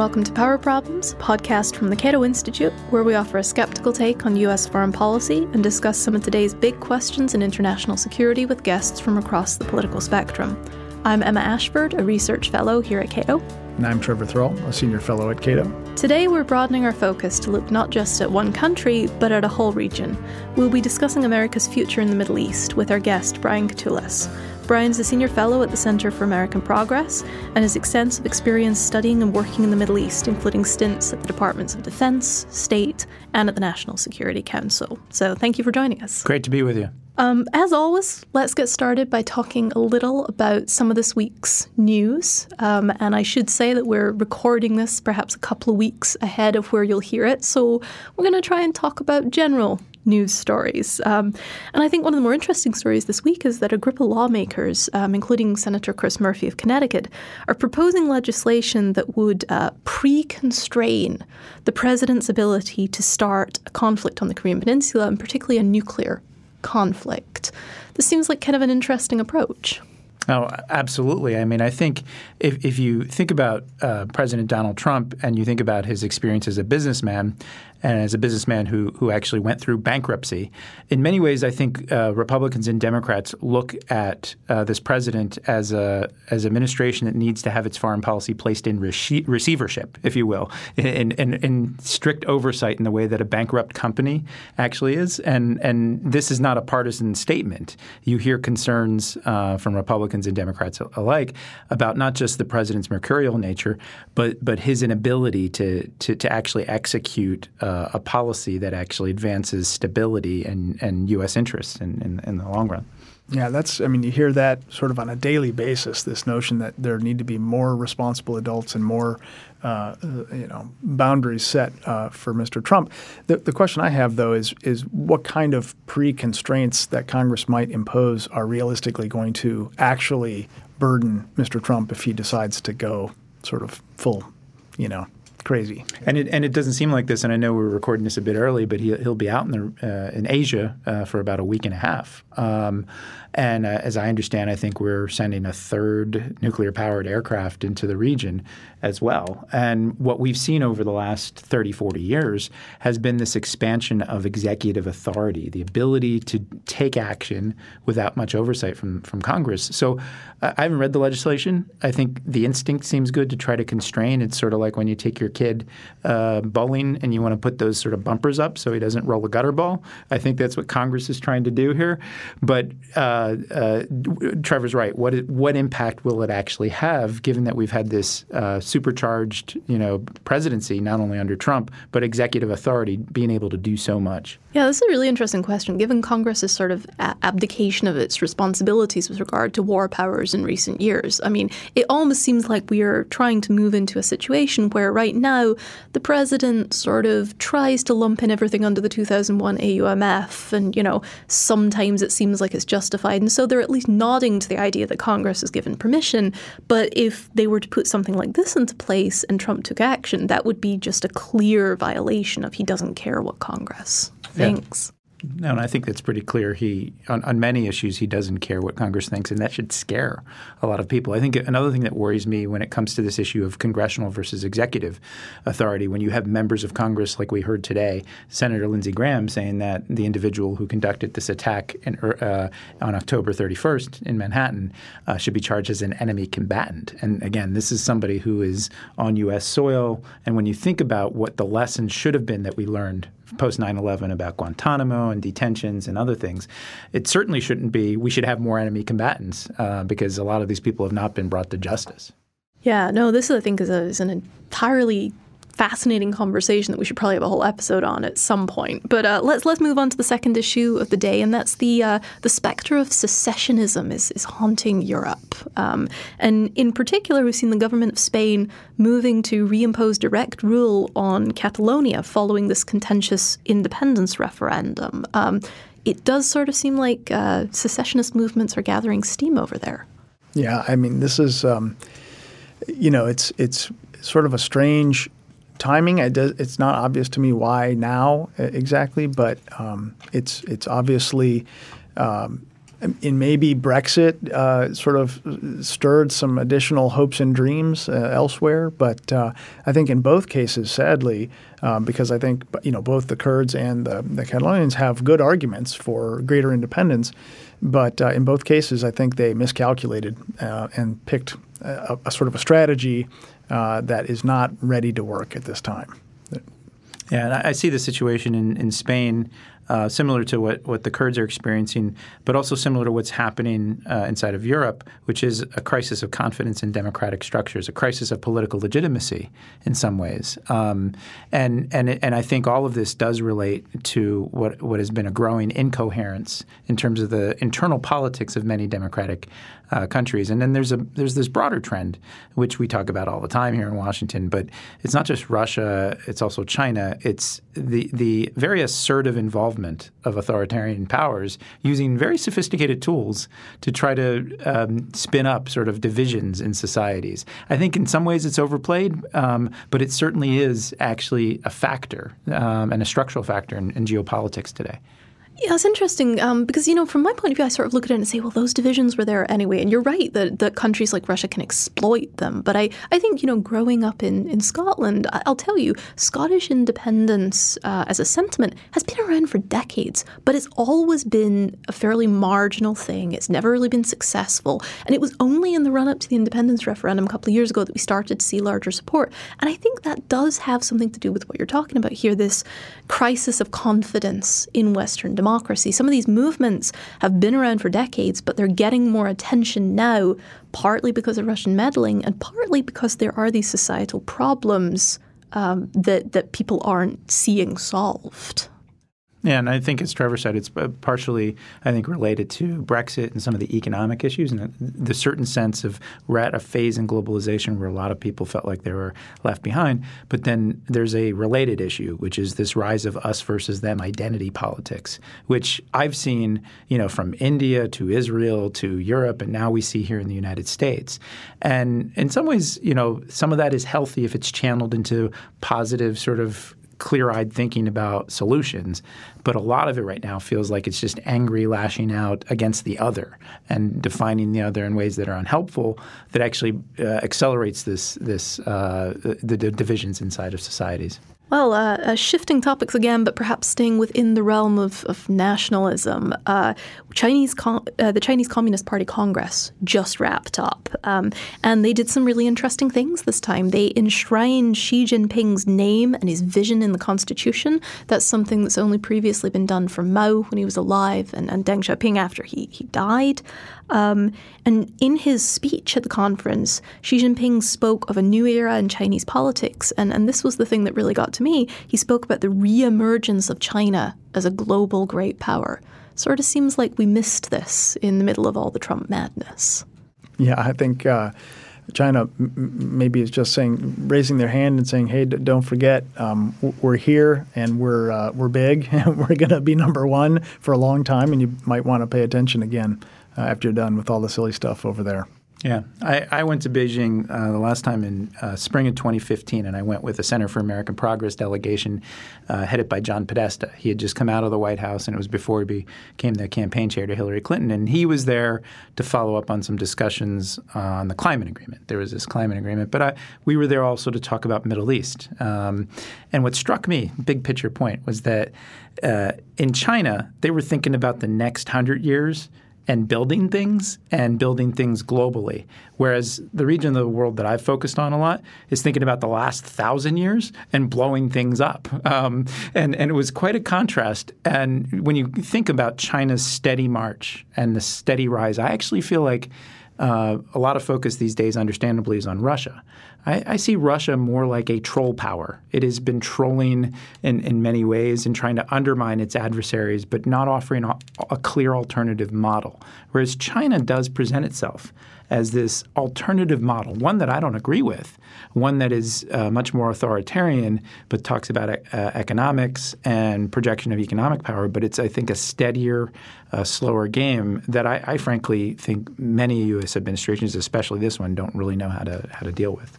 welcome to Power Problems, a podcast from the Cato Institute, where we offer a skeptical take on US foreign policy and discuss some of today's big questions in international security with guests from across the political spectrum. I'm Emma Ashford, a research fellow here at Cato. And I'm Trevor Thrall, a senior fellow at Cato. Today, we're broadening our focus to look not just at one country, but at a whole region. We'll be discussing America's future in the Middle East with our guest, Brian Brian's a senior fellow at the Center for American Progress and has extensive experience studying and working in the Middle East, including stints at the Departments of Defense, State, and at the National Security Council. So thank you for joining us. Great to be with you. Um, as always, let's get started by talking a little about some of this week's news. Um, and I should say that we're recording this perhaps a couple of weeks ahead of where you'll hear it. So we're going to try and talk about general news stories. Um, and I think one of the more interesting stories this week is that a group of lawmakers, um, including Senator Chris Murphy of Connecticut, are proposing legislation that would uh, pre constrain the president's ability to start a conflict on the Korean Peninsula, and particularly a nuclear conflict. This seems like kind of an interesting approach. Oh, absolutely. I mean, I think if, if you think about uh, President Donald Trump and you think about his experience as a businessman, and as a businessman who who actually went through bankruptcy. In many ways, I think uh, Republicans and Democrats look at uh, this president as a as an administration that needs to have its foreign policy placed in rece- receivership, if you will, in, in, in, strict oversight in the way that a bankrupt company actually is. And and this is not a partisan statement. You hear concerns uh, from Republicans and Democrats alike about not just the president's mercurial nature, but but his inability to to, to actually execute. Uh, uh, a policy that actually advances stability and, and U.S. interests in, in, in the long run. Yeah, that's. I mean, you hear that sort of on a daily basis. This notion that there need to be more responsible adults and more, uh, you know, boundaries set uh, for Mr. Trump. The, the question I have though is is what kind of pre constraints that Congress might impose are realistically going to actually burden Mr. Trump if he decides to go sort of full, you know, crazy. And it and it doesn't seem like this. And I know we're recording this a bit early, but he, he'll be out in the uh, in Asia uh, for about a week and a half. Um, and uh, as I understand, I think we're sending a third nuclear powered aircraft into the region as well. And what we've seen over the last 30, 40 years has been this expansion of executive authority, the ability to take action without much oversight from, from Congress. So uh, I haven't read the legislation. I think the instinct seems good to try to constrain. It's sort of like when you take your kid uh, bowling and you want to put those sort of bumpers up so he doesn't roll a gutter ball. I think that's what Congress is trying to do here. But uh, uh Trevor's right. What, what impact will it actually have given that we've had this uh, supercharged, you know, presidency not only under Trump but executive authority being able to do so much. Yeah, this is a really interesting question. Given Congress's sort of abdication of its responsibilities with regard to war powers in recent years, I mean, it almost seems like we are trying to move into a situation where right now the president sort of tries to lump in everything under the 2001 AUMF, and you know, sometimes it seems like it's justified, and so they're at least nodding to the idea that Congress has given permission. But if they were to put something like this into place and Trump took action, that would be just a clear violation of he doesn't care what Congress thinks. No, and I think that's pretty clear. He on, on many issues he doesn't care what Congress thinks, and that should scare a lot of people. I think another thing that worries me when it comes to this issue of congressional versus executive authority, when you have members of Congress like we heard today, Senator Lindsey Graham saying that the individual who conducted this attack in, er, uh, on October 31st in Manhattan uh, should be charged as an enemy combatant. And again, this is somebody who is on U.S. soil. And when you think about what the lesson should have been that we learned post 9 11 about Guantanamo and detentions and other things. It certainly shouldn't be, we should have more enemy combatants uh, because a lot of these people have not been brought to justice. Yeah, no, this I think is, a, is an entirely fascinating conversation that we should probably have a whole episode on at some point. But uh, let's let's move on to the second issue of the day, and that's the uh, the specter of secessionism is is haunting Europe. Um, and in particular, we've seen the government of Spain moving to reimpose direct rule on Catalonia following this contentious independence referendum. Um, it does sort of seem like uh, secessionist movements are gathering steam over there. Yeah, I mean, this is, um, you know, it's it's sort of a strange timing. It does, it's not obvious to me why now exactly, but um, it's it's obviously um, and maybe Brexit uh, sort of stirred some additional hopes and dreams uh, elsewhere. But uh, I think in both cases, sadly, um, because I think you know both the Kurds and the, the Catalonians have good arguments for greater independence, but uh, in both cases, I think they miscalculated uh, and picked a, a, sort of a strategy uh, that is not ready to work at this time. Yeah, and I see the situation in, in Spain uh, similar to what, what the Kurds are experiencing, but also similar to what's happening uh, inside of Europe, which is a crisis of confidence in democratic structures, a crisis of political legitimacy in some ways. Um, and, and, and I think all of this does relate to what, what has been a growing incoherence in terms of the internal politics of many democratic uh, countries. And then there's a there's this broader trend, which we talk about all the time here in Washington. But it's not just Russia; it's also China. It's the the very assertive involvement of authoritarian powers using very sophisticated tools to try to um, spin up sort of divisions in societies. I think in some ways it's overplayed, um, but it certainly is actually a factor um, and a structural factor in, in geopolitics today. Yeah, it's interesting um, because, you know, from my point of view, I sort of look at it and say, well, those divisions were there anyway. And you're right that, that countries like Russia can exploit them. But I, I think, you know, growing up in, in Scotland, I'll tell you, Scottish independence uh, as a sentiment has been around for decades, but it's always been a fairly marginal thing. It's never really been successful. And it was only in the run up to the independence referendum a couple of years ago that we started to see larger support. And I think that does have something to do with what you're talking about here this crisis of confidence in Western democracy democracy. Some of these movements have been around for decades, but they're getting more attention now, partly because of Russian meddling and partly because there are these societal problems um, that, that people aren't seeing solved. Yeah, and I think as Trevor said, it's uh, partially, I think, related to Brexit and some of the economic issues and the certain sense of we're at a phase in globalization where a lot of people felt like they were left behind. But then there's a related issue, which is this rise of us versus them identity politics, which I've seen, you know, from India to Israel to Europe, and now we see here in the United States. And in some ways, you know, some of that is healthy if it's channeled into positive sort of clear-eyed thinking about solutions. But a lot of it right now feels like it's just angry lashing out against the other and defining the other in ways that are unhelpful. That actually uh, accelerates this this uh, the, the divisions inside of societies. Well, uh, uh, shifting topics again, but perhaps staying within the realm of, of nationalism. Uh, Chinese uh, the Chinese Communist Party Congress just wrapped up, um, and they did some really interesting things this time. They enshrined Xi Jinping's name and his vision in the constitution. That's something that's only previously been done for Mao when he was alive, and, and Deng Xiaoping after he he died. Um, and in his speech at the conference, Xi Jinping spoke of a new era in Chinese politics. And, and this was the thing that really got to me. He spoke about the reemergence of China as a global great power. Sort of seems like we missed this in the middle of all the Trump madness. Yeah, I think. Uh, China maybe is just saying, raising their hand and saying, "Hey, don't forget, um, we're here and we're uh, we're big and we're going to be number one for a long time, and you might want to pay attention again." Uh, after you're done with all the silly stuff over there. Yeah, I, I went to Beijing uh, the last time in uh, spring of 2015, and I went with the Center for American Progress delegation uh, headed by John Podesta. He had just come out of the White House, and it was before he became the campaign chair to Hillary Clinton. And he was there to follow up on some discussions on the climate agreement. There was this climate agreement, but I, we were there also to talk about Middle East. Um, and what struck me, big picture point, was that uh, in China, they were thinking about the next hundred years – and building things and building things globally. Whereas the region of the world that I've focused on a lot is thinking about the last thousand years and blowing things up. Um, and, and it was quite a contrast. And when you think about China's steady march and the steady rise, I actually feel like uh, a lot of focus these days, understandably, is on Russia. I, I, see Russia more like a troll power. It has been trolling in, in many ways and trying to undermine its adversaries, but not offering a, a clear alternative model. Whereas China does present itself as this alternative model, one that I don't agree with, one that is uh, much more authoritarian, but talks about uh, economics and projection of economic power. But it's, I think, a steadier, uh, slower game that I, I frankly think many U.S. administrations, especially this one, don't really know how to how to deal with.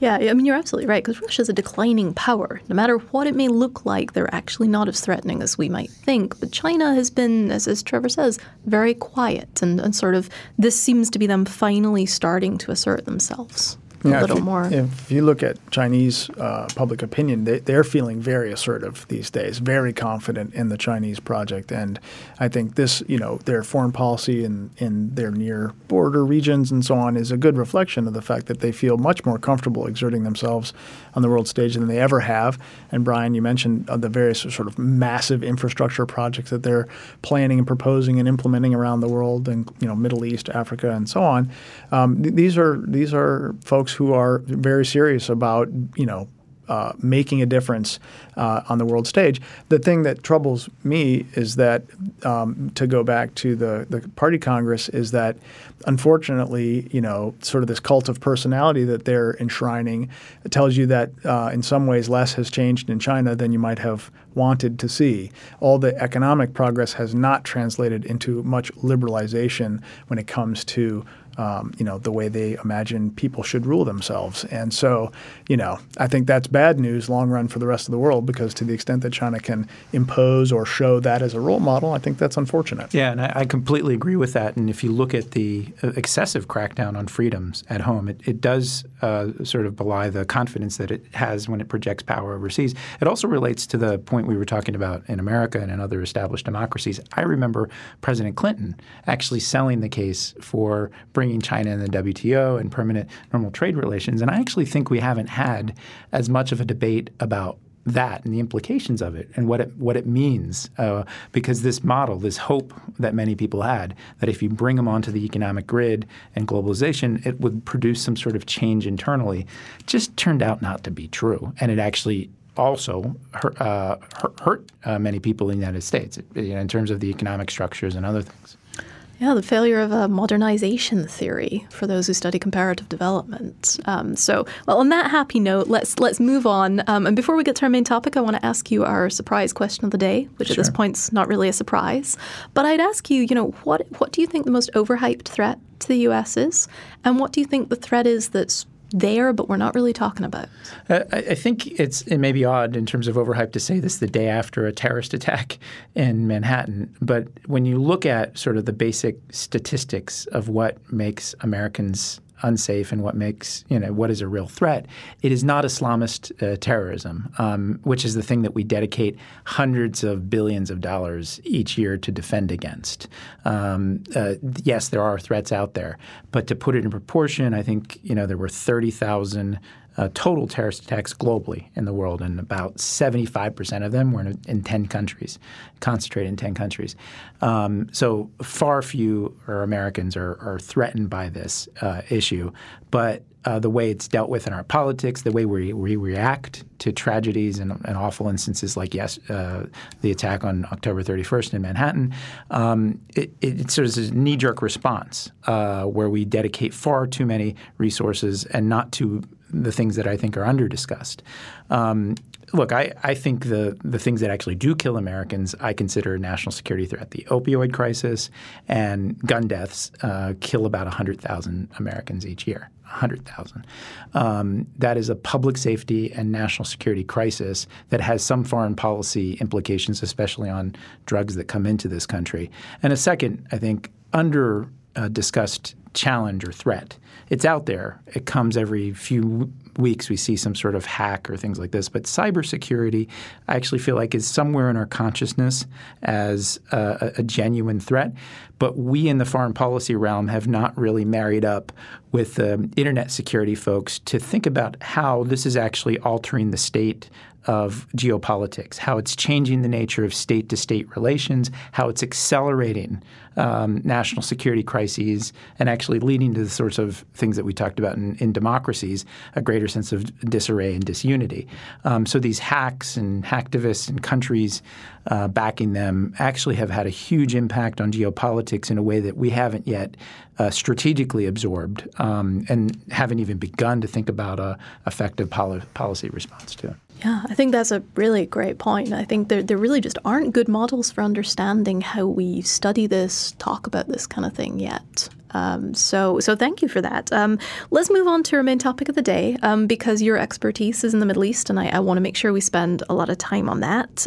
Yeah, I mean, you're absolutely right, because Russia's a declining power. No matter what it may look like, they're actually not as threatening as we might think. But China has been, as, as Trevor says, very quiet, and, and sort of this seems to be them finally starting to assert themselves yeah, a little if you, more. If you look at Chinese uh, public opinion, they, they're feeling very assertive these days, very confident in the Chinese project. And I think this, you know, their foreign policy in, in their near border regions and so on is a good reflection of the fact that they feel much more comfortable exerting themselves on the world stage than they ever have. And Brian, you mentioned uh, the various sort of massive infrastructure projects that they're planning and proposing and implementing around the world, and you know, Middle East, Africa, and so on. Um, th- these are these are folks folks who are very serious about, you know, uh, making a difference uh, on the world stage. The thing that troubles me is that, um, to go back to the, the party congress, is that unfortunately, you know, sort of this cult of personality that they're enshrining tells you that uh, in some ways less has changed in China than you might have wanted to see. All the economic progress has not translated into much liberalization when it comes to um, you know, the way they imagine people should rule themselves. And so, you know, I think that's bad news long run for the rest of the world because to the extent that China can impose or show that as a role model, I think that's unfortunate. Yeah, and I, I completely agree with that. And if you look at the uh, excessive crackdown on freedoms at home, it, it does uh, sort of belie the confidence that it has when it projects power overseas. It also relates to the point we were talking about in America and in other established democracies. I remember President Clinton actually selling the case for bringing bringing China and the WTO and permanent normal trade relations. And I actually think we haven't had as much of a debate about that and the implications of it and what it what it means uh, because this model this hope that many people had that if you bring them onto the economic grid and globalization it would produce some sort of change internally just turned out not to be true and it actually also hurt, uh, hurt, uh, many people in the United States you know, in terms of the economic structures and other things. Yeah, the failure of a modernization theory for those who study comparative development. Um, so, well, on that happy note, let's let's move on. Um, and before we get to our main topic, I want to ask you our surprise question of the day, which sure. at this point's not really a surprise. But I'd ask you, you know, what what do you think the most overhyped threat to the U.S. is, and what do you think the threat is that's there, but we're not really talking about. Uh, I think it's it may be odd in terms of overhype to say this the day after a terrorist attack in Manhattan, but when you look at sort of the basic statistics of what makes Americans unsafe and what makes you know what is a real threat. It is not Islamist uh, terrorism, um, which is the thing that we dedicate hundreds of billions of dollars each year to defend against. Um, uh, yes, there are threats out there, but to put it in proportion, I think you know there were thirty thousand uh, total terrorist attacks globally in the world, and about 75% of them were in, in 10 countries, concentrated in 10 countries. Um, so far few are Americans are, are threatened by this uh, issue, but uh, the way it's dealt with in our politics, the way we, we react to tragedies and, and awful instances like yes, uh, the attack on October 31st in Manhattan, um, it, it, sort of a knee-jerk response uh, where we dedicate far too many resources and not to the things that I think are under discussed. Um, look, I, I think the the things that actually do kill Americans, I consider a national security threat. The opioid crisis and gun deaths uh, kill about 100,000 Americans each year. 100,000. Um, that is a public safety and national security crisis that has some foreign policy implications, especially on drugs that come into this country. And a second, I think, under uh, discussed challenge or threat. It's out there. It comes every few weeks. We see some sort of hack or things like this. But cybersecurity, I actually feel like is somewhere in our consciousness as a, a genuine threat. But we in the foreign policy realm have not really married up with the internet security folks to think about how this is actually altering the state of geopolitics, how it's changing the nature of state to state relations, how it's accelerating um, national security crises, and actually leading to the sorts of things that we talked about in, in democracies a greater sense of disarray and disunity. Um, so these hacks and hacktivists and countries uh, backing them actually have had a huge impact on geopolitics in a way that we haven't yet uh, strategically absorbed um, and haven't even begun to think about a effective poli- policy response to. Yeah, I think that's a really great point. I think there, there really just aren't good models for understanding how we study this, talk about this kind of thing yet. Um, so, so thank you for that. Um, let's move on to our main topic of the day um, because your expertise is in the Middle East, and I, I want to make sure we spend a lot of time on that.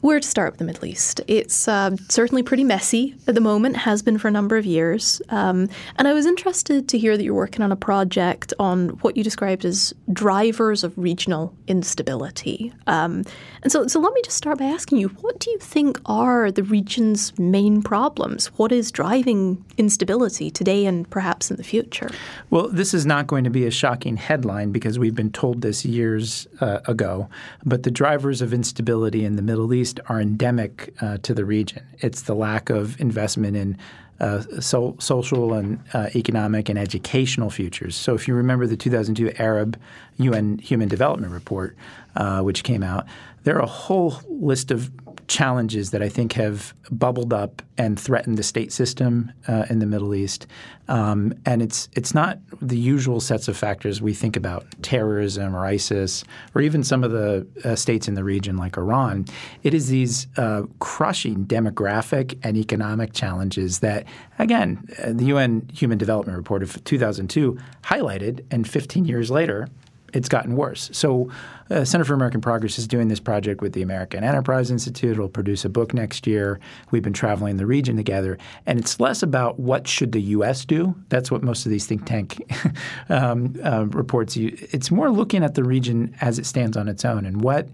Where to start with the Middle East? It's uh, certainly pretty messy at the moment, has been for a number of years. Um, and I was interested to hear that you're working on a project on what you described as drivers of regional instability. Um, and so, so let me just start by asking you what do you think are the region's main problems? What is driving instability today and perhaps in the future? Well, this is not going to be a shocking headline because we've been told this years uh, ago. But the drivers of instability in the Middle East East are endemic uh, to the region. It's the lack of investment in uh, so, social and uh, economic and educational futures. So, if you remember the 2002 Arab UN Human Development Report, uh, which came out, there are a whole list of challenges that I think have bubbled up and threatened the state system uh, in the Middle East. Um, and it's it's not the usual sets of factors we think about terrorism or ISIS or even some of the uh, states in the region like Iran. It is these uh, crushing demographic and economic challenges that, again, uh, the UN Human Development Report of 2002 highlighted, and 15 years later, it's gotten worse. So, uh, Center for American Progress is doing this project with the American Enterprise Institute. It'll produce a book next year. We've been traveling the region together, and it's less about what should the U.S. do. That's what most of these think tank um, uh, reports. It's more looking at the region as it stands on its own and what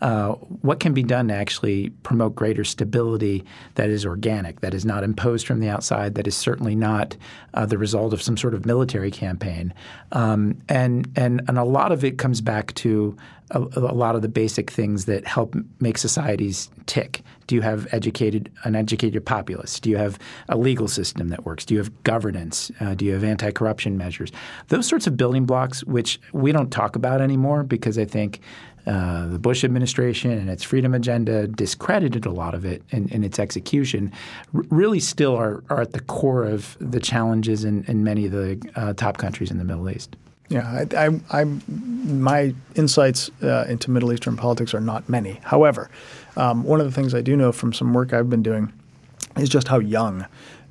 uh, what can be done to actually promote greater stability that is organic, that is not imposed from the outside, that is certainly not uh, the result of some sort of military campaign. Um, and, and, and a lot of it comes back to a, a, lot of the basic things that help make societies tick. Do you have educated an educated populace? Do you have a legal system that works? Do you have governance? Uh, do you have anti-corruption measures? Those sorts of building blocks, which we don't talk about anymore, because I think uh, the Bush administration and its freedom agenda discredited a lot of it in, in its execution, r- really still are, are, at the core of the challenges in, in many of the uh, top countries in the Middle East. Yeah, I, I, I my insights uh, into Middle Eastern politics are not many. However, um, one of the things I do know from some work I've been doing is just how young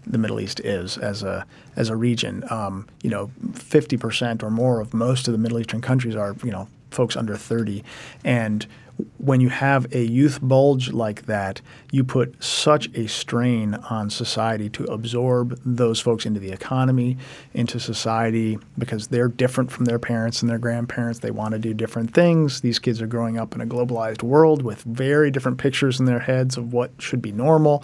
the Middle East is as a as a region. Um, you know, fifty percent or more of most of the Middle Eastern countries are you know folks under 30. And when you have a youth bulge like that, you put such a strain on society to absorb those folks into the economy, into society, because they're different from their parents and their grandparents. They want to do different things. These kids are growing up in a globalized world with very different pictures in their heads of what should be normal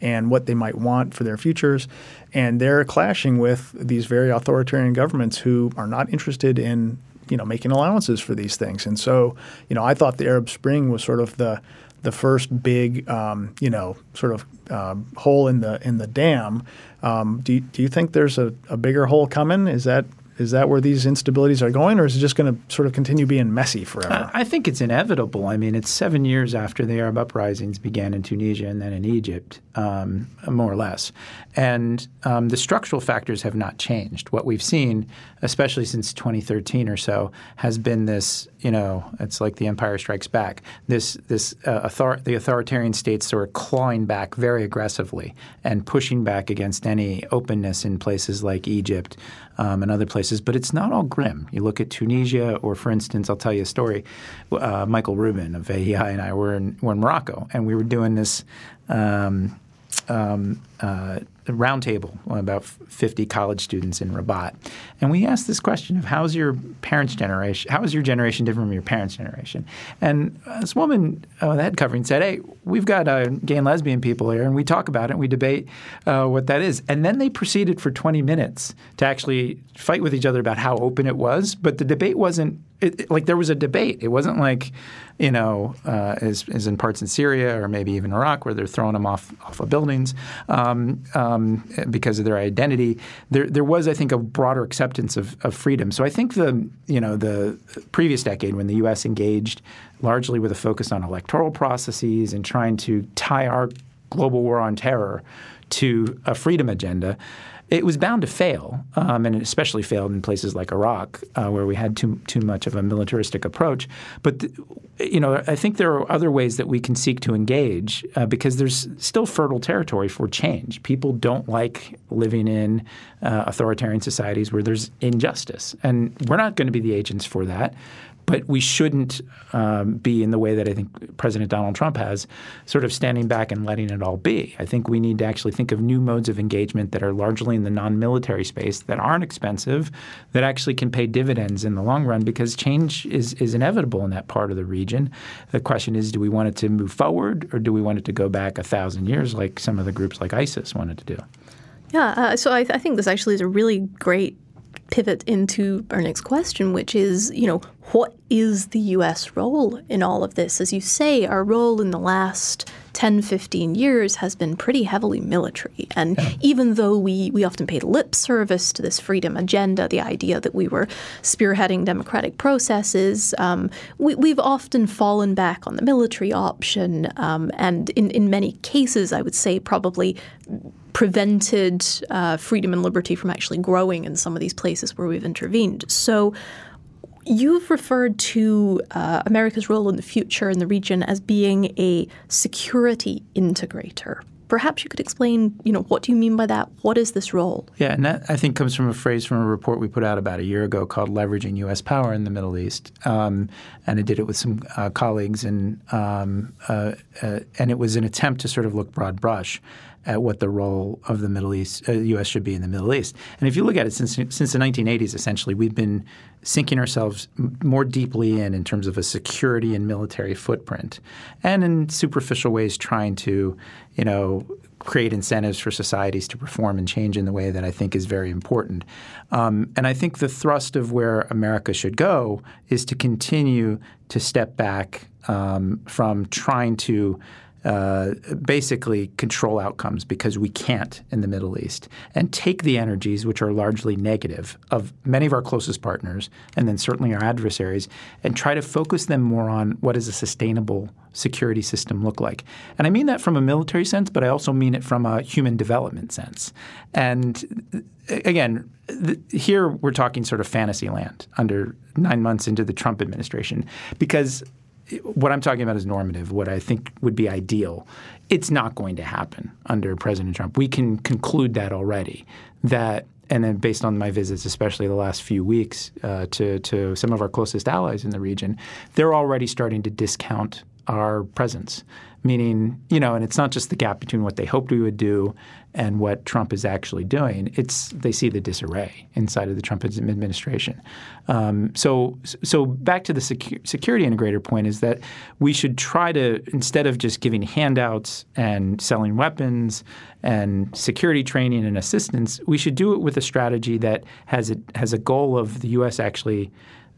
and what they might want for their futures. And they're clashing with these very authoritarian governments who are not interested in you know making allowances for these things. And so you know I thought the Arab Spring was sort of the the first big um, you know sort of um, hole in the in the dam. Um, do you, do you think there's a, a bigger hole coming? Is that is that where these instabilities are going, or is it just going to sort of continue being messy forever? I think it's inevitable. I mean, it's seven years after the Arab uprisings began in Tunisia and then in Egypt, um, more or less. And um, the structural factors have not changed. What we've seen, especially since 2013 or so, has been this. You know, it's like the Empire Strikes Back. This this uh, author- the authoritarian states of clawing back very aggressively and pushing back against any openness in places like Egypt um, and other places. But it's not all grim. You look at Tunisia, or for instance, I'll tell you a story. Uh, Michael Rubin of AEI and I were in, were in Morocco, and we were doing this. Um, um, uh, roundtable about 50 college students in Rabat, and we asked this question of how's your parents' generation, how is your generation different from your parents' generation? And this woman, uh, the head covering, said, "Hey, we've got uh, gay and lesbian people here, and we talk about it, and we debate uh, what that is." And then they proceeded for 20 minutes to actually fight with each other about how open it was, but the debate wasn't it, it, like there was a debate. It wasn't like, you know, uh, as, as in parts in Syria or maybe even Iraq where they're throwing them off off of buildings um, um, because of their identity. There there was, I think, a broader acceptance of, of freedom. So I think the you know the previous decade when the U.S. engaged largely with a focus on electoral processes and trying to tie our global war on terror to a freedom agenda it was bound to fail, um, and it especially failed in places like Iraq, uh, where we had too too much of a militaristic approach. But th- you know, I think there are other ways that we can seek to engage uh, because there's still fertile territory for change. People don't like living in uh, authoritarian societies where there's injustice, and we're not going to be the agents for that but we shouldn't um, be in the way that I think President Donald Trump has, sort of standing back and letting it all be. I think we need to actually think of new modes of engagement that are largely in the non-military space, that aren't expensive, that actually can pay dividends in the long run because change is, is inevitable in that part of the region. The question is, do we want it to move forward or do we want it to go back a thousand years like some of the groups like ISIS wanted to do? Yeah, uh, so I, th- I think this actually is a really great pivot into our next question, which is, you know, what is the US role in all of this? As you say, our role in the last 10, 15 years has been pretty heavily military. And yeah. even though we, we often paid lip service to this freedom agenda, the idea that we were spearheading democratic processes, um, we, have often fallen back on the military option. Um, and in, in many cases, I would say probably prevented uh, freedom and liberty from actually growing in some of these places where we've intervened. So You've referred to uh, America's role in the future in the region as being a security integrator. Perhaps you could explain, you know, what do you mean by that? What is this role? Yeah, and that I think comes from a phrase from a report we put out about a year ago called "Leveraging U.S. Power in the Middle East," um, and I did it with some uh, colleagues, and um, uh, uh, and it was an attempt to sort of look broad brush at what the role of the Middle East, uh, U.S. should be in the Middle East. And if you look at it since since the 1980s, essentially, we've been sinking ourselves more deeply in in terms of a security and military footprint, and in superficial ways trying to, you know, create incentives for societies to perform and change in the way that I think is very important. Um, and I think the thrust of where America should go is to continue to step back um, from trying to uh, basically control outcomes because we can't in the Middle East and take the energies, which are largely negative, of many of our closest partners and then certainly our adversaries, and try to focus them more on what does a sustainable security system look like. And I mean that from a military sense, but I also mean it from a human development sense. And again, th- here we're talking sort of fantasy land under nine months into the Trump administration because what I'm talking about is normative, what I think would be ideal. It's not going to happen under President Trump. We can conclude that already. That and then based on my visits, especially the last few weeks uh, to to some of our closest allies in the region, they're already starting to discount our presence. Meaning, you know, and it's not just the gap between what they hoped we would do and what Trump is actually doing. It's they see the disarray inside of the Trump administration. Um, so, so back to the secu- security integrator point is that we should try to instead of just giving handouts and selling weapons and security training and assistance, we should do it with a strategy that has a, has a goal of the U.S. actually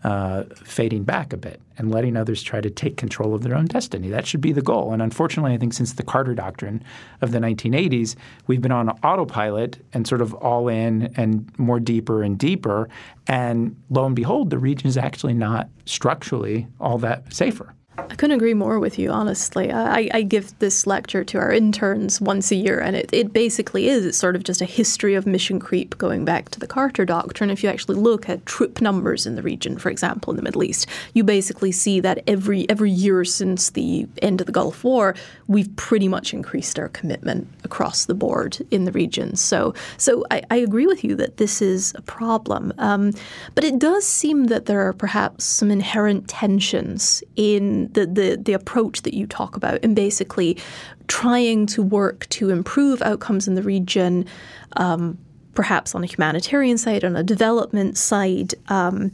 uh, fading back a bit and letting others try to take control of their own destiny. That should be the goal. And unfortunately, I think since the Carter Doctrine of the 1980s, we've been on autopilot and sort of all in and more deeper and deeper. And lo and behold, the region is actually not structurally all that safer. Couldn't agree more with you, honestly. I, I, give this lecture to our interns once a year, and it, it basically is. It's sort of just a history of mission creep going back to the Carter Doctrine. If you actually look at troop numbers in the region, for example, in the Middle East, you basically see that every every year since the end of the Gulf War, we've pretty much increased our commitment across the board in the region. So, so I, I agree with you that this is a problem. Um, but it does seem that there are perhaps some inherent tensions in the, the, the approach that you talk about and basically trying to work to improve outcomes in the region. Um, perhaps on a humanitarian side, on a development side, um,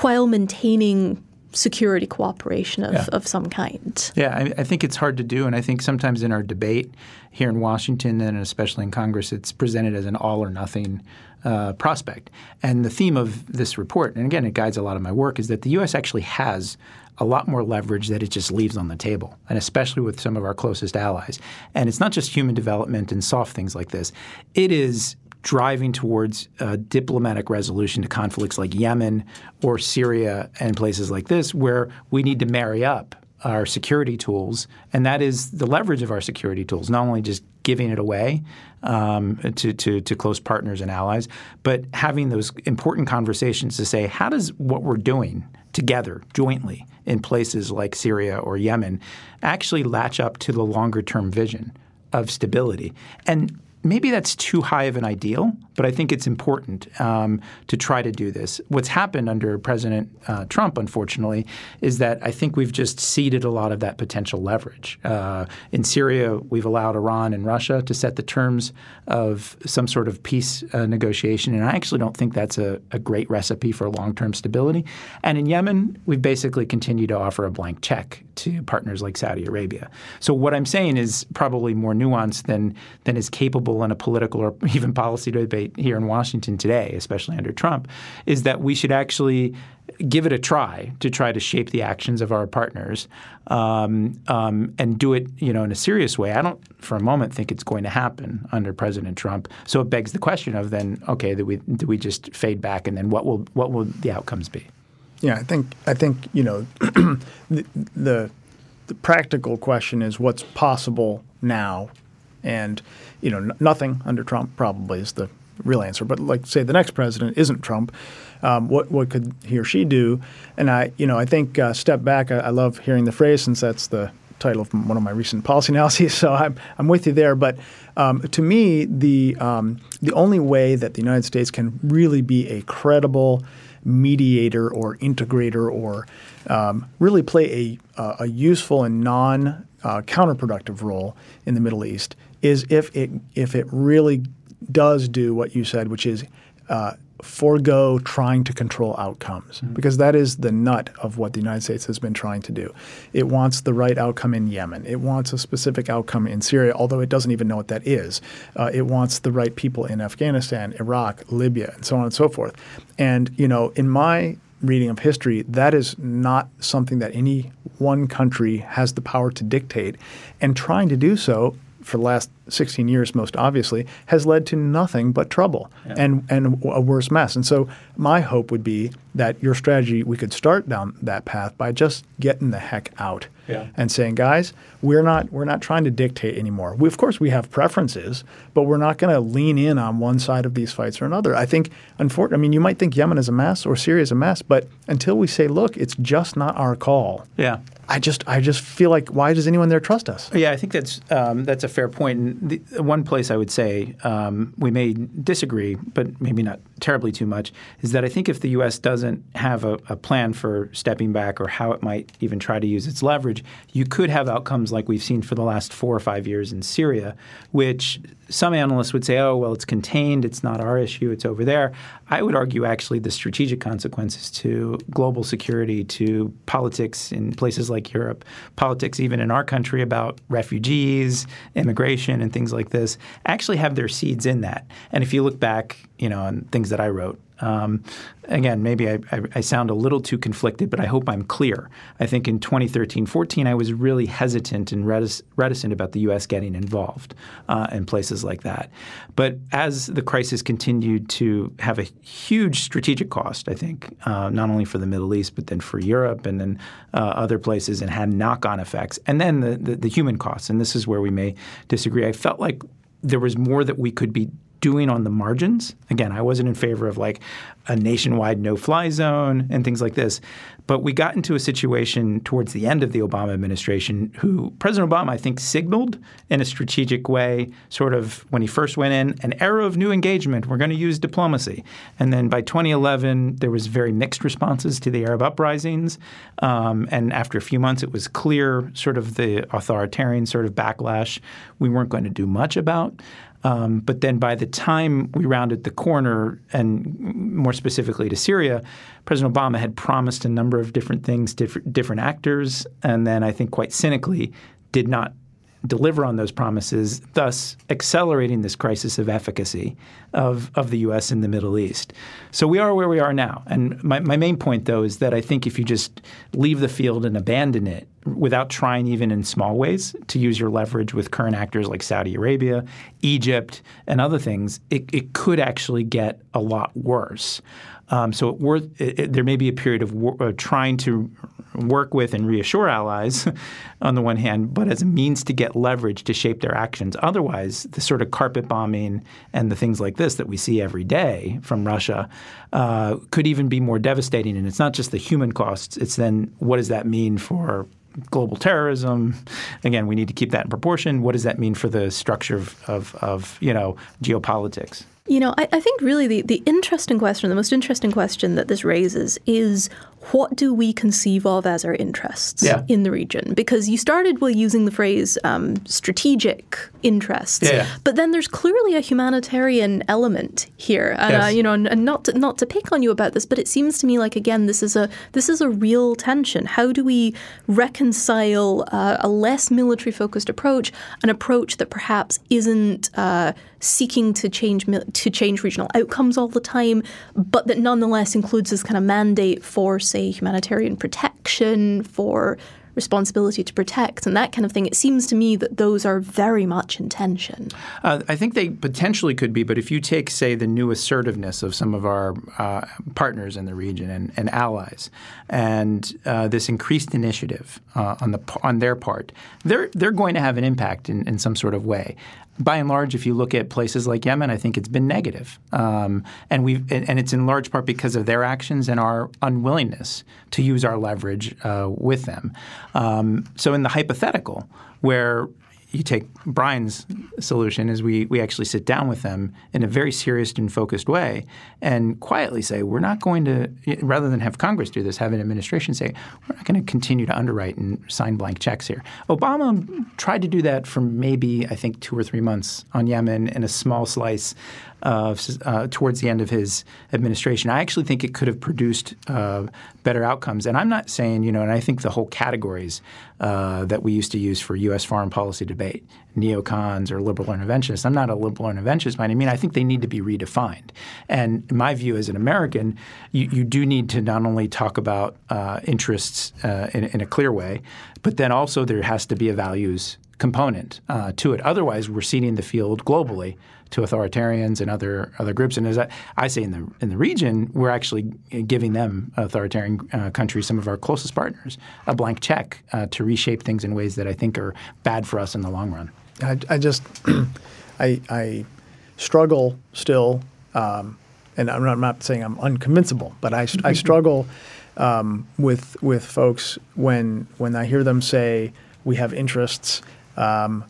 while maintaining security cooperation of, yeah. of some kind. Yeah, I, I, think it's hard to do. And I think sometimes in our debate here in Washington and especially in Congress, it's presented as an all or nothing uh, prospect. And the theme of this report, and again, it guides a lot of my work, is that the U.S. actually has a lot more leverage that it just leaves on the table, and especially with some of our closest allies. And it's not just human development and soft things like this. It is driving towards a diplomatic resolution to conflicts like Yemen or Syria and places like this, where we need to marry up our security tools, and that is the leverage of our security tools, not only just giving it away um, to, to, to close partners and allies, but having those important conversations to say, how does what we're doing together, jointly, in places like Syria or Yemen, actually latch up to the longer term vision of stability? And maybe that's too high of an ideal, but I think it's important um, to try to do this. What's happened under President uh, Trump, unfortunately, is that I think we've just ceded a lot of that potential leverage. Uh, in Syria, we've allowed Iran and Russia to set the terms of some sort of peace uh, negotiation, and I actually don't think that's a, a great recipe for long-term stability. And in Yemen, we've basically continued to offer a blank check to partners like Saudi Arabia. So what I'm saying is probably more nuanced than than is capable in a political or even policy debate here in Washington today, especially under Trump, is that we should actually give it a try to try to shape the actions of our partners um, um, and do it, you know, in a serious way. I don't, for a moment, think it's going to happen under President Trump. So it begs the question of then, okay, do we do we just fade back, and then what will what will the outcomes be? Yeah, I think I think you know the, the the practical question is what's possible now, and you know n- nothing under Trump probably is the real answer. But like say the next president isn't Trump, um, what what could he or she do? And I you know I think uh, step back. I, I love hearing the phrase since that's the title of one of my recent policy analyses. So I'm I'm with you there. But um, to me, the um, the only way that the United States can really be a credible mediator or integrator or um, really play a, uh, a useful and non uh, counterproductive role in the Middle East is if it if it really does do what you said, which is uh, forego trying to control outcomes mm-hmm. because that is the nut of what the United States has been trying to do. It wants the right outcome in Yemen. It wants a specific outcome in Syria, although it doesn't even know what that is. Uh, it wants the right people in Afghanistan, Iraq, Libya, and so on and so forth. And you know, in my reading of history, that is not something that any one country has the power to dictate. And trying to do so for the last 16 years, most obviously, has led to nothing but trouble yeah. and, and a worse mess. And so my hope would be that your strategy, we could start down that path by just getting the heck out yeah. and saying, guys, we're not we're not trying to dictate anymore. We, of course, we have preferences, but we're not going to lean in on one side of these fights or another. I think, unfortunately, I mean, you might think Yemen is a mess or Syria is a mess, but until we say, look, it's just not our call. Yeah. I just I just feel like why does anyone there trust us? Yeah, I think that's um, that's a fair point. And the, one place I would say um, we may disagree, but maybe not terribly too much, is that I think if the U.S. doesn't have a, a plan for stepping back or how it might even try to use its leverage, you could have outcomes like we've seen for the last four or five years in Syria, which some analysts would say, oh, well, it's contained, it's not our issue, it's over there. I would argue actually the strategic consequences to global security, to politics in places like Europe, politics even in our country about refugees, immigration, and things like this actually have their seeds in that. And if you look back, you know, on things that I wrote, um, again, maybe I, I, I, sound a little too conflicted, but I hope I'm clear. I think in 2013-14, I was really hesitant and reticent about the U.S. getting involved uh, in places like that. But as the crisis continued to have a huge strategic cost, I think, uh, not only for the Middle East, but then for Europe and then uh, other places, and had knock-on effects, and then the, the, the human costs. And this is where we may disagree. I felt like there was more that we could be doing on the margins. Again, I wasn't in favor of like a nationwide no fly zone and things like this. But we got into a situation towards the end of the Obama administration who President Obama, I think, signaled in a strategic way, sort of when he first went in, an era of new engagement. We're going to use diplomacy. And then by 2011, there was very mixed responses to the Arab uprisings. Um, and after a few months, it was clear sort of the authoritarian sort of backlash we weren't going to do much about. Um, but then by the time we rounded the corner, and more specifically to Syria, President Obama had promised a number of different things to different, different actors, and then I think quite cynically did not deliver on those promises, thus accelerating this crisis of efficacy of, of the U.S. in the Middle East. So we are where we are now. And my, my main point, though, is that I think if you just leave the field and abandon it without trying even in small ways to use your leverage with current actors like Saudi Arabia, Egypt, and other things, it, it could actually get a lot worse. Um, so it worth, it, there may be a period of wor- uh, trying to work with and reassure allies on the one hand, but as a means to get leverage to shape their actions. Otherwise, the sort of carpet bombing and the things like this that we see every day from Russia uh, could even be more devastating. And it's not just the human costs; it's then what does that mean for global terrorism. Again, we need to keep that in proportion. What does that mean for the structure of, of, of you know geopolitics? You know, I, I, think really the, the interesting question, the most interesting question that this raises is what do we conceive of as our interests yeah. in the region? Because you started with using the phrase um, strategic interests, yeah. but then there's clearly a humanitarian element here. And, yes. uh, you know, and not to, not to pick on you about this, but it seems to me like again this is a this is a real tension. How do we reconcile uh, a less military focused approach, an approach that perhaps isn't uh, seeking to change to change regional outcomes all the time, but that nonetheless includes this kind of mandate for, say, humanitarian protection, for responsibility to protect and that kind of thing. It seems to me that those are very much in tension. Uh, I think they potentially could be, but if you take, say, the new assertiveness of some of our uh, partners in the region and, and allies, and uh, this increased initiative uh, on the on their part, they're they're going to have an impact in, in some sort of way by and large, if you look at places like Yemen, I think it's been negative, um, and we and it's in large part because of their actions and our unwillingness to use our leverage uh, with them. Um, so, in the hypothetical, where you take Brian's solution is we we actually sit down with them in a very serious and focused way and quietly say we're not going to rather than have Congress do this have an administration say we're not going to continue to underwrite and sign blank checks here. Obama tried to do that for maybe I think 2 or 3 months on Yemen in a small slice uh, uh, towards the end of his administration. I actually think it could have produced uh, better outcomes. And I'm not saying, you know, and I think the whole categories uh, that we used to use for U.S. foreign policy debate, neocons or liberal interventionists, I'm not a liberal interventionist any means. I think they need to be redefined. And my view as an American, you, you do need to not only talk about uh, interests uh, in, in a clear way, but then also there has to be a values component uh, to it. Otherwise, we're ceding the field globally to authoritarians and other other groups. And as I, I, say in the in the region, we're actually giving them authoritarian uh, countries, some of our closest partners, a blank check uh, to reshape things in ways that I think are bad for us in the long run. I, I just I, I, struggle still, um, and I'm not, I'm not, saying I'm unconvincible, but I, I struggle um, with with folks when when I hear them say we have interests. Um,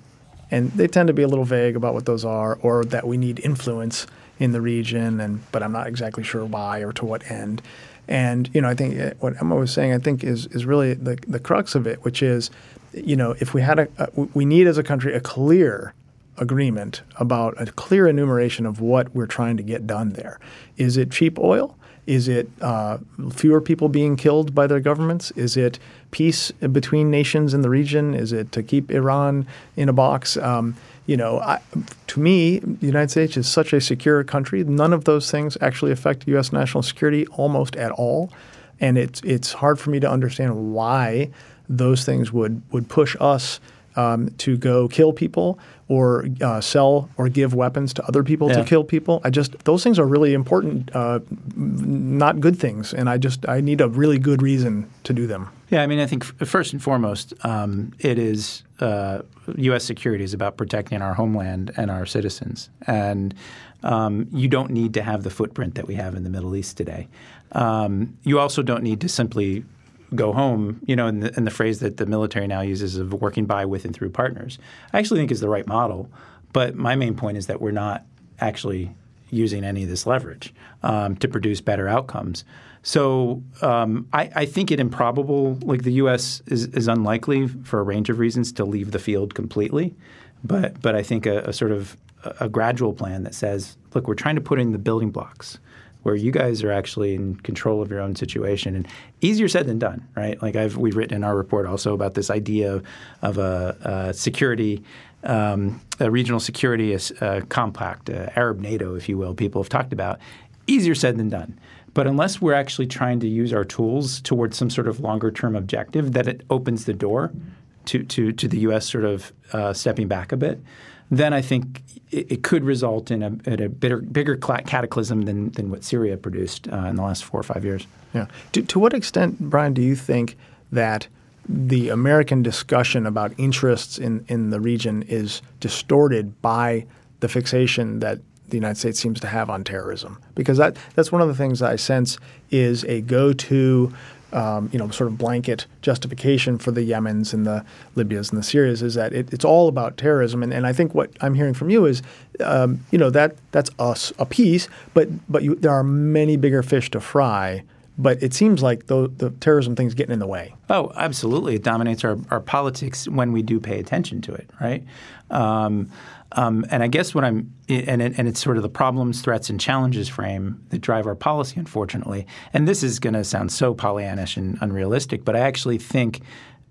and they tend to be a little vague about what those are, or that we need influence in the region, and but I'm not exactly sure why or to what end. And you know, I think uh, what Emma was saying, I think is is really the the crux of it, which is, you know, if we had a, a we need as a country a clear agreement about a clear enumeration of what we're trying to get done there. Is it cheap oil? Is it uh, fewer people being killed by their governments? Is it peace between nations in the region? Is it to keep Iran in a box? Um, you know, I, to me, the United States is such a secure country. None of those things actually affect U.S. national security almost at all, and it's it's hard for me to understand why those things would would push us um, to go kill people or uh, sell or give weapons to other people yeah. to kill people. I just those things are really important, uh, not good things, and I just I need a really good reason to do them. Yeah, I mean, I think first and foremost, um, it is uh, U.S. security is about protecting our homeland and our citizens, and um, you don't need to have the footprint that we have in the Middle East today. Um, you also don't need to simply go home, you know, in the, in the, phrase that the military now uses of working by, with, and through partners, I actually think is the right model. But my main point is that we're not actually using any of this leverage um, to produce better outcomes. So um, I, I, think it improbable, like the U.S. Is, is, unlikely for a range of reasons to leave the field completely. But, but I think a, a sort of a, a gradual plan that says, look, we're trying to put in the building blocks where you guys are actually in control of your own situation and easier said than done, right? Like I've we've written in our report also about this idea of, of a, a security. Um, a regional security compact, Arab NATO, if you will, people have talked about. Easier said than done. But unless we're actually trying to use our tools towards some sort of longer term objective, that it opens the door to, to, to the U.S. sort of uh, stepping back a bit. Then I think it, it could result in a, a bigger, bigger cataclysm than, than what Syria produced uh, in the last four or five years. Yeah. To, to what extent, Brian, do you think that the American discussion about interests in, in the region is distorted by the fixation that the United States seems to have on terrorism? Because that, that's one of the things I sense is a go-to um, you know, sort of blanket justification for the Yemens and the Libyas and the Syrias is that it, it's all about terrorism. And, and I think what I'm hearing from you is, um, you know, that that's us a piece, but but you, there are many bigger fish to fry. But it seems like the, the terrorism thing's getting in the way. Oh, absolutely! It dominates our, our politics when we do pay attention to it, right? Um, um, and I guess what I'm and, it, and it's sort of the problems, threats, and challenges frame that drive our policy, unfortunately. And this is going to sound so Pollyannish and unrealistic, but I actually think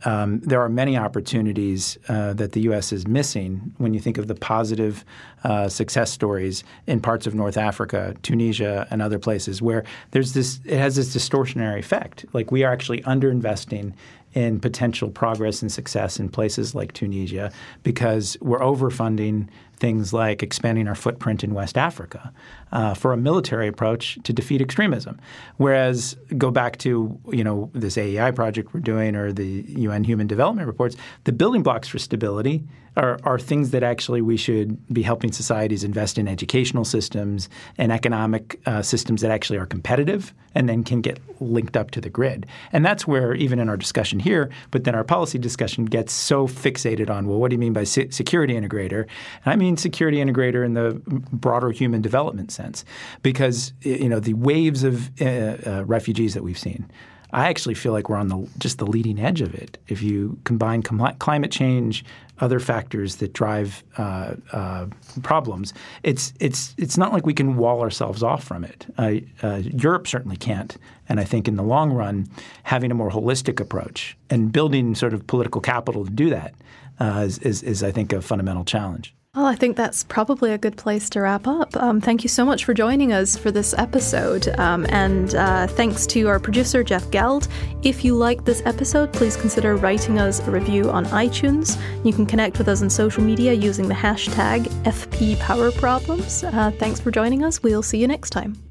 um, there are many opportunities uh, that the U.S. is missing when you think of the positive uh, success stories in parts of North Africa, Tunisia, and other places where there's this. It has this distortionary effect. Like we are actually underinvesting in potential progress and success in places like Tunisia because we're overfunding things like expanding our footprint in West Africa uh, for a military approach to defeat extremism. Whereas go back to you know this AEI project we're doing or the UN Human Development Reports, the building blocks for stability are, are things that actually we should be helping societies invest in educational systems and economic uh, systems that actually are competitive and then can get linked up to the grid. And that's where even in our discussion here, but then our policy discussion gets so fixated on well, what do you mean by se- security integrator? And I mean security integrator in the broader human development sense, because you know the waves of uh, uh, refugees that we've seen. I actually feel like we're on the just the leading edge of it. If you combine com- climate change, other factors that drive uh, uh, problems, it's it's it's not like we can wall ourselves off from it. Uh, Europe certainly can't, and I think in the long run, having a more holistic approach and building sort of political capital to do that uh, is, is, is I think a fundamental challenge. Well, I think that's probably a good place to wrap up. Um, thank you so much for joining us for this episode. Um, and uh, thanks to our producer, Jeff Geld. If you like this episode, please consider writing us a review on iTunes. You can connect with us on social media using the hashtag FPPowerProblems. Uh, thanks for joining us. We'll see you next time.